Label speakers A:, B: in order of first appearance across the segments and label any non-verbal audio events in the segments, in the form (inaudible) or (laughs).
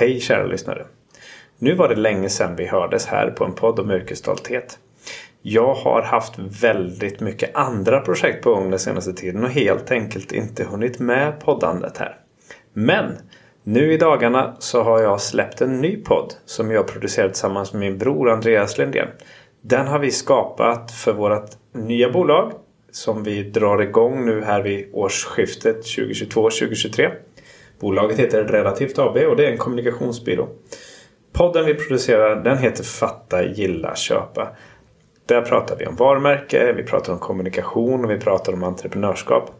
A: Hej kära lyssnare! Nu var det länge sedan vi hördes här på en podd om yrkesstolthet. Jag har haft väldigt mycket andra projekt på gång den senaste tiden och helt enkelt inte hunnit med poddandet här. Men nu i dagarna så har jag släppt en ny podd som jag producerat tillsammans med min bror Andreas Lindén. Den har vi skapat för vårt nya bolag som vi drar igång nu här vid årsskiftet 2022-2023. Bolaget heter Relativt AB och det är en kommunikationsbyrå. Podden vi producerar den heter Fatta, gilla, köpa. Där pratar vi om varumärke, vi pratar om kommunikation och vi pratar om entreprenörskap.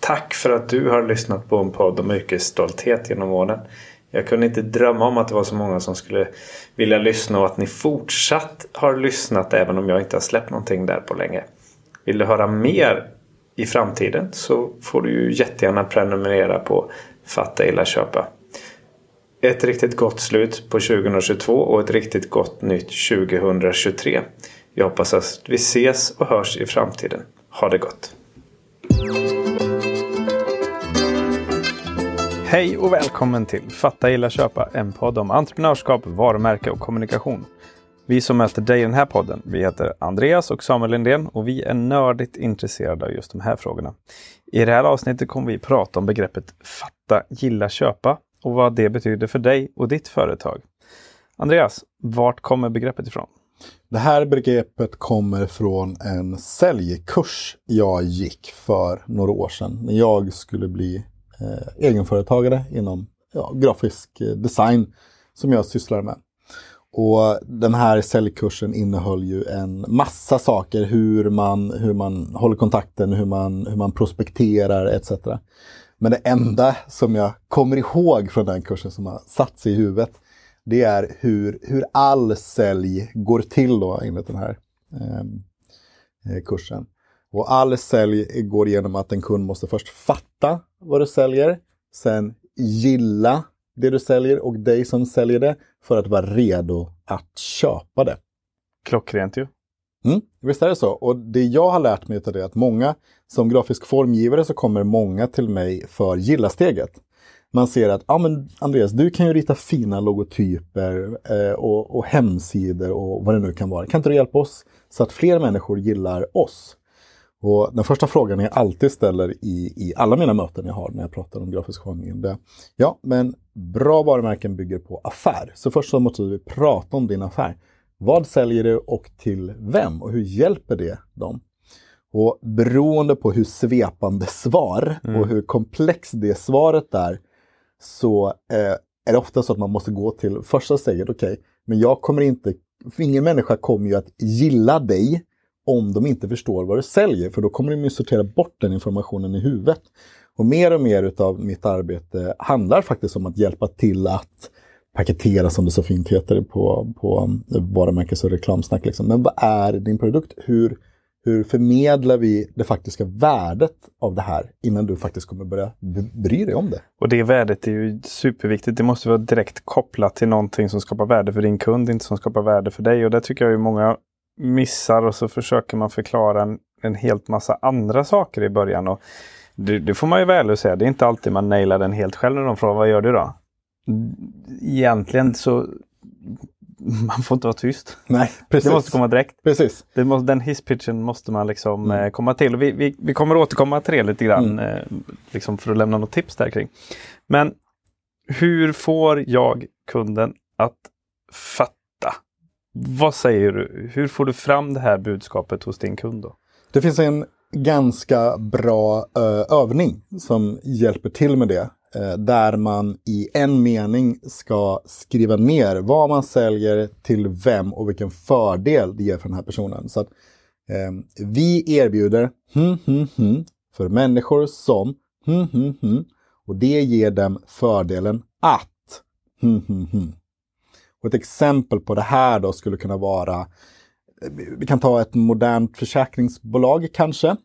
A: Tack för att du har lyssnat på en podd om yrkesstolthet genom åren. Jag kunde inte drömma om att det var så många som skulle vilja lyssna och att ni fortsatt har lyssnat även om jag inte har släppt någonting där på länge. Vill du höra mer i framtiden så får du ju jättegärna prenumerera på Fatta, illa köpa. Ett riktigt gott slut på 2022 och ett riktigt gott nytt 2023. Jag hoppas att vi ses och hörs i framtiden. Ha det gott! Hej och välkommen till Fatta, illa köpa. En podd om entreprenörskap, varumärke och kommunikation. Vi som möter dig i den här podden, vi heter Andreas och Samuel Lindén och vi är nördigt intresserade av just de här frågorna. I det här avsnittet kommer vi prata om begreppet fatta, gilla, köpa och vad det betyder för dig och ditt företag. Andreas, vart kommer begreppet ifrån?
B: Det här begreppet kommer från en säljkurs jag gick för några år sedan när jag skulle bli eh, egenföretagare inom ja, grafisk eh, design som jag sysslar med. Och den här säljkursen innehöll ju en massa saker, hur man, hur man håller kontakten, hur man, hur man prospekterar etc. Men det enda som jag kommer ihåg från den kursen som har satt sig i huvudet, det är hur, hur all sälj går till då enligt den här eh, eh kursen. Och all sälj går igenom att en kund måste först fatta vad du säljer, sen gilla det du säljer och dig som säljer det för att vara redo att köpa det.
A: Klockrent ju.
B: Mm, visst är det så. Och det jag har lärt mig av det är att många, som grafisk formgivare så kommer många till mig för gilla-steget. Man ser att, ja men Andreas, du kan ju rita fina logotyper eh, och, och hemsidor och vad det nu kan vara. Kan inte du hjälpa oss så att fler människor gillar oss? Och den första frågan jag alltid ställer i, i alla mina möten jag har när jag pratar om grafisk det är ja, men bra varumärken bygger på affär. Så först så måste vi prata om din affär. Vad säljer du och till vem och hur hjälper det dem? Och beroende på hur svepande svar mm. och hur komplext det svaret är så eh, är det ofta så att man måste gå till första steget. Okej, okay, men jag kommer inte, ingen människa kommer ju att gilla dig om de inte förstår vad du säljer, för då kommer de ju sortera bort den informationen i huvudet. Och mer och mer utav mitt arbete handlar faktiskt om att hjälpa till att paketera, som det så fint heter på, på varumärkes och reklamsnack. Liksom. Men vad är din produkt? Hur, hur förmedlar vi det faktiska värdet av det här innan du faktiskt kommer börja bry dig om det?
A: Och det värdet är ju superviktigt. Det måste vara direkt kopplat till någonting som skapar värde för din kund, inte som skapar värde för dig. Och det tycker jag ju många missar och så försöker man förklara en, en helt massa andra saker i början. Och det, det får man ju väl säga. Det är inte alltid man nailar den helt själv när de frågar vad gör du då? Egentligen så man får inte vara tyst.
B: Nej, precis.
A: Det måste komma direkt.
B: Precis.
A: Det måste, den hisspitchen måste man liksom mm. eh, komma till. Vi, vi, vi kommer återkomma till det lite grann mm. eh, liksom för att lämna något tips där kring. Men hur får jag kunden att fatta vad säger du? Hur får du fram det här budskapet hos din kund? Då?
B: Det finns en ganska bra uh, övning som hjälper till med det. Uh, där man i en mening ska skriva ner vad man säljer till vem och vilken fördel det ger för den här personen. Så att, uh, Vi erbjuder hm, hm, hm, för människor som hm, hm, hm, och det ger dem fördelen att hm, hm, hm. Och ett exempel på det här då skulle kunna vara, eh, vi kan ta ett modernt försäkringsbolag kanske.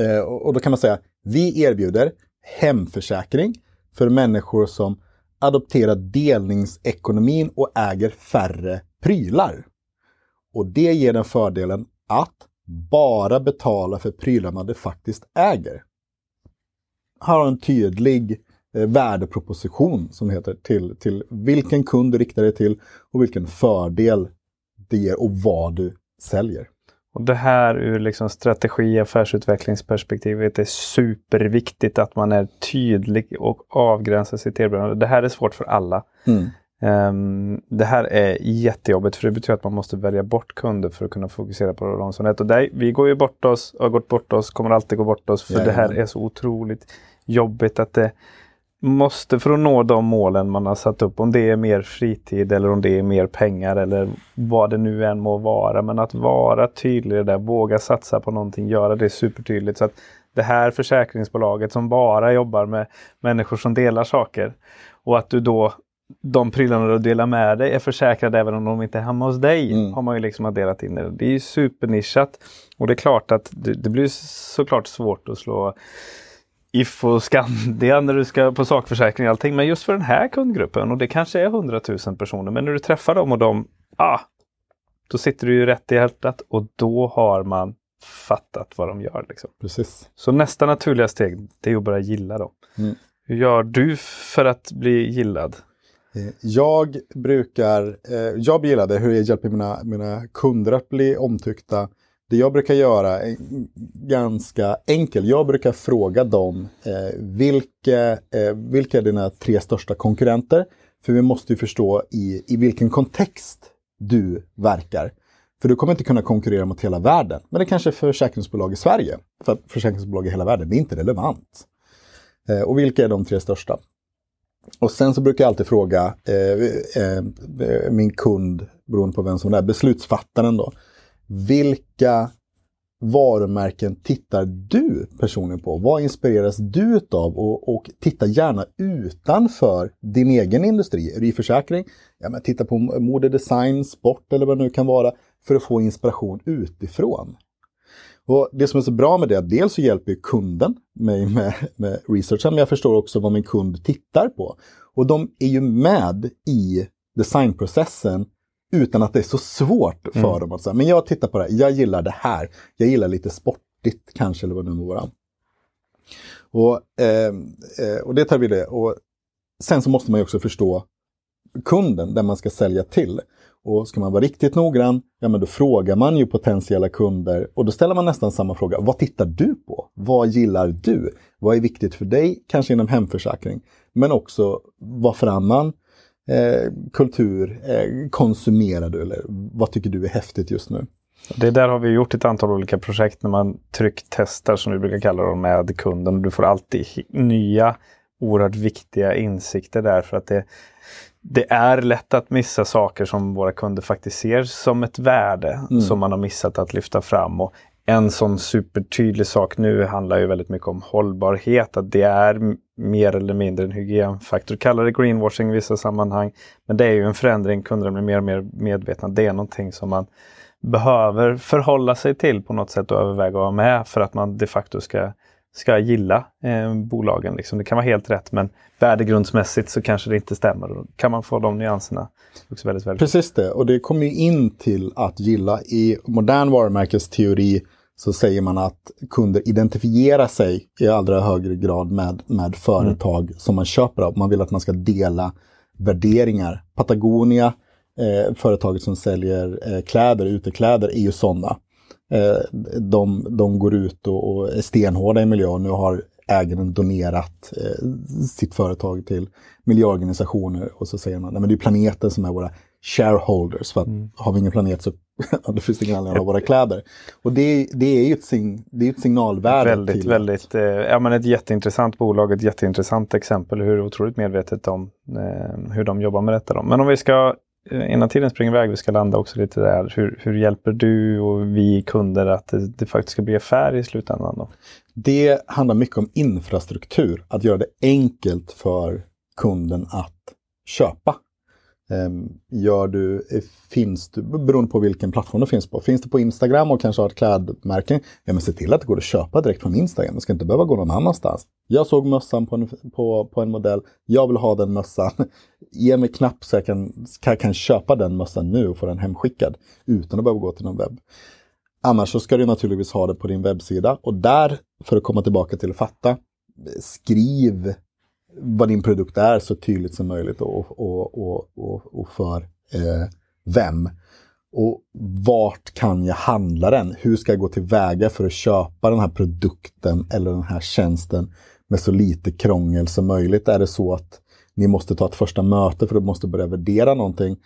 B: Eh, och då kan man säga, vi erbjuder hemförsäkring för människor som adopterar delningsekonomin och äger färre prylar. Och det ger den fördelen att bara betala för prylarna de faktiskt äger. Här har en tydlig värdeproposition som heter till, till vilken kund du riktar dig till och vilken fördel det ger och vad du säljer.
A: Och det här ur liksom strategi affärsutvecklingsperspektivet är superviktigt att man är tydlig och avgränsar sitt erbjudande. Det här är svårt för alla. Mm. Um, det här är jättejobbigt för det betyder att man måste välja bort kunder för att kunna fokusera på som Och där, vi går ju bort oss, har gått bort oss, kommer alltid gå bort oss för ja, det här är så otroligt jobbigt att det måste för att nå de målen man har satt upp. Om det är mer fritid eller om det är mer pengar eller vad det nu än må vara. Men att vara tydlig där, våga satsa på någonting, göra det supertydligt. Så att det här försäkringsbolaget som bara jobbar med människor som delar saker. Och att du då de prylarna du delar med dig är försäkrade även om de inte är hemma hos dig. Mm. Har man ju liksom adderat in det. Det är ju supernischat. Och det är klart att det, det blir såklart svårt att slå If och Skandia när du ska på sakförsäkring och allting. Men just för den här kundgruppen och det kanske är 100 000 personer. Men när du träffar dem och de, ah, då sitter du ju rätt i hjärtat och då har man fattat vad de gör. Liksom.
B: Precis.
A: Så nästa naturliga steg det är att börja gilla dem. Mm. Hur gör du för att bli gillad?
B: Eh, jag brukar, eh, jag blir gillad, hur jag hjälper mina, mina kunder att bli omtyckta det jag brukar göra är ganska enkelt. Jag brukar fråga dem eh, vilka, eh, vilka är dina tre största konkurrenter? För vi måste ju förstå i, i vilken kontext du verkar. För du kommer inte kunna konkurrera mot hela världen. Men det kanske är försäkringsbolag i Sverige. För försäkringsbolag i hela världen, det är inte relevant. Eh, och vilka är de tre största? Och sen så brukar jag alltid fråga eh, eh, min kund, beroende på vem som är beslutsfattaren då vilka varumärken tittar du personligen på? Vad inspireras du av? Och, och titta gärna utanför din egen industri. Är du i försäkring? Ja, men titta på mode, design, sport eller vad det nu kan vara för att få inspiration utifrån. Och Det som är så bra med det är att dels så hjälper kunden mig med, med researchen, men jag förstår också vad min kund tittar på. Och de är ju med i designprocessen utan att det är så svårt för mm. dem att säga, men jag tittar på det här, jag gillar det här, jag gillar lite sportigt kanske eller vad det nu må vara. Och, eh, eh, och det tar vi det. Och sen så måste man ju också förstå kunden, den man ska sälja till. Och ska man vara riktigt noggrann, ja men då frågar man ju potentiella kunder och då ställer man nästan samma fråga. Vad tittar du på? Vad gillar du? Vad är viktigt för dig, kanske inom hemförsäkring? Men också vad för annan eh, kultur eh, konsumerar du eller vad tycker du är häftigt just nu?
A: Det där har vi gjort ett antal olika projekt när man trycktestar som vi brukar kalla dem med kunden. Du får alltid nya oerhört viktiga insikter där för att det, det är lätt att missa saker som våra kunder faktiskt ser som ett värde mm. som man har missat att lyfta fram. Och en sån supertydlig sak nu handlar ju väldigt mycket om hållbarhet. Att det är mer eller mindre en hygienfaktor. Kallar det greenwashing i vissa sammanhang. Men det är ju en förändring. Kunderna blir mer och mer medvetna. Det är någonting som man behöver förhålla sig till på något sätt och överväga att vara med för att man de facto ska, ska gilla eh, bolagen. Liksom. Det kan vara helt rätt men värdegrundsmässigt så kanske det inte stämmer. Då kan man få de nyanserna. Också väldigt, väldigt
B: Precis det, och det kommer in till att gilla. I modern varumärkesteori så säger man att kunder identifierar sig i allra högre grad med, med företag mm. som man köper av. Man vill att man ska dela värderingar. Patagonia, eh, företaget som säljer eh, kläder, utekläder, är ju sådana. Eh, de, de går ut och, och är stenhårda i miljön. Nu har ägaren donerat eh, sitt företag till miljöorganisationer och så säger man att det är planeten som är våra shareholders. För att mm. har vi ingen planet så (laughs) det finns ingen anledning att ha våra (laughs) kläder. Och det, det är ju ett, sign, det är ett signalvärde.
A: Väldigt, till väldigt, eh, ja men ett jätteintressant bolag, ett jätteintressant exempel hur otroligt medvetet de, eh, hur de jobbar med detta. Då. Men om vi ska, Eh, innan tiden springer iväg, vi ska landa också lite där. Hur, hur hjälper du och vi kunder att det, det faktiskt ska bli affär i slutändan? Då?
B: Det handlar mycket om infrastruktur, att göra det enkelt för kunden att köpa Ehm, gör du, eh, finns du, beroende på vilken plattform du finns på. Finns det på Instagram och kanske har ett klädmärke, ja men se till att det går att köpa direkt från Instagram. Du ska inte behöva gå någon annanstans. Jag såg mössan på en, på, på en modell, jag vill ha den mössan. (laughs) Ge mig knapp så jag kan, kan, kan köpa den mössan nu och få den hemskickad utan att behöva gå till någon webb. Annars så ska du naturligtvis ha det på din webbsida och där, för att komma tillbaka till att fatta, skriv vad din produkt är så tydligt som möjligt och, och, och, och, och för eh, vem. Och vart kan jag handla den? Hur ska jag gå tillväga för att köpa den här produkten eller den här tjänsten med så lite krångel som möjligt? Är det så att ni måste ta ett första möte för att du måste börja värdera någonting?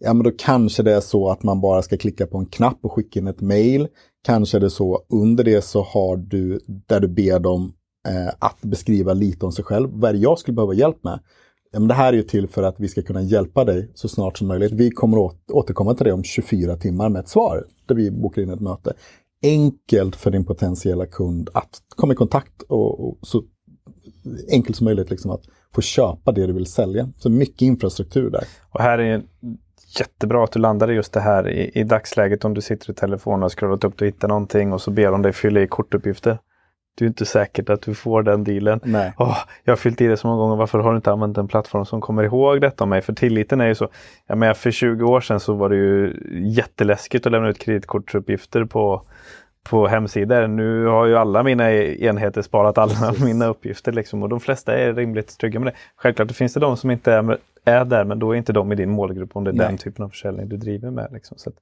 B: Ja, men då kanske det är så att man bara ska klicka på en knapp och skicka in ett mail. Kanske är det så under det så har du där du ber dem eh, att beskriva lite om sig själv. Vad är det jag skulle behöva hjälp med? Ja, men det här är ju till för att vi ska kunna hjälpa dig så snart som möjligt. Vi kommer åt, återkomma till dig om 24 timmar med ett svar där vi bokar in ett möte. Enkelt för din potentiella kund att komma i kontakt och, och så enkelt som möjligt liksom att få köpa det du vill sälja. Så mycket infrastruktur där.
A: Och här är jättebra att du landade just det här i, i dagsläget om du sitter i telefonen och scrollat upp och hittar någonting och så ber de dig fylla i kortuppgifter. Det är inte säkert att du får den dealen.
B: Nej.
A: Oh, jag har fyllt i det så många gånger, varför har du inte använt en plattform som kommer ihåg detta om mig? För tilliten är ju så. Jag menar, för 20 år sedan så var det ju jätteläskigt att lämna ut kreditkortsuppgifter på, på hemsidor. Nu har ju alla mina enheter sparat alla Precis. mina uppgifter liksom, och de flesta är rimligt trygga med det. Självklart det finns det de som inte är, är där men då är inte de i din målgrupp om det är Nej. den typen av försäljning du driver med. Liksom. Så, att,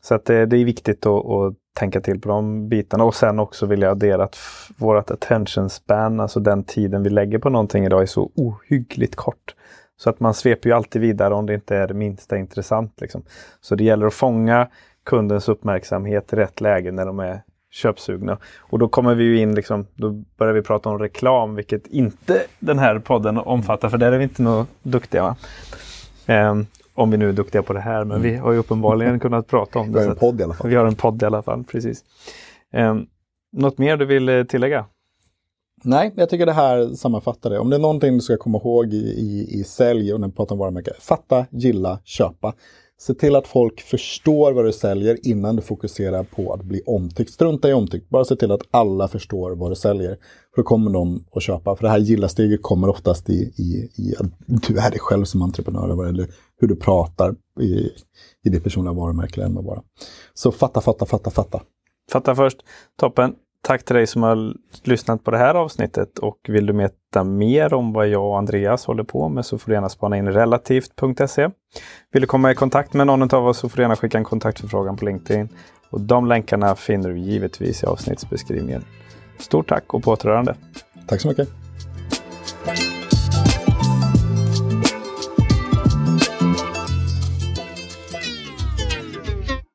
A: så att det, det, är viktigt att, att, tänka till på de bitarna och sen också vill jag addera att vårt attention span, alltså den tiden vi lägger på någonting idag är så ohyggligt kort. Så att man sveper ju alltid vidare om det inte är det minsta intressant. Liksom. Så det gäller att fånga kundens uppmärksamhet i rätt läge när de är köpsugna. Och då kommer vi ju in, liksom, då börjar vi prata om reklam, vilket inte den här podden omfattar, för där är vi inte nog duktiga. Um, om vi nu är duktiga på det här, men mm. vi har ju uppenbarligen (laughs) kunnat prata om det.
B: Vi har en podd i alla fall.
A: Vi har en podd i alla fall, precis. Um, något mer du vill eh, tillägga?
B: Nej, jag tycker det här sammanfattar det. Om det är någonting du ska komma ihåg i, i, i sälj och när vi pratar om varumärke, fatta, gilla, köpa. Se till att folk förstår vad du säljer innan du fokuserar på att bli omtyckt. Strunta i omtyckt, bara se till att alla förstår vad du säljer. För då kommer de att köpa. För det här gilla-steget kommer oftast i, i, i att du är dig själv som entreprenör eller hur du pratar i, i ditt personliga varumärke. Eller bara. Så fatta, fatta, fatta, fatta.
A: Fatta först. Toppen. Tack till dig som har lyssnat på det här avsnittet och vill du veta mer om vad jag och Andreas håller på med så får du gärna spana in relativt.se. Vill du komma i kontakt med någon av oss så får du gärna skicka en kontaktförfrågan på LinkedIn. Och de länkarna finner du givetvis i avsnittsbeskrivningen. Stort tack och på återhörande.
B: Tack så mycket.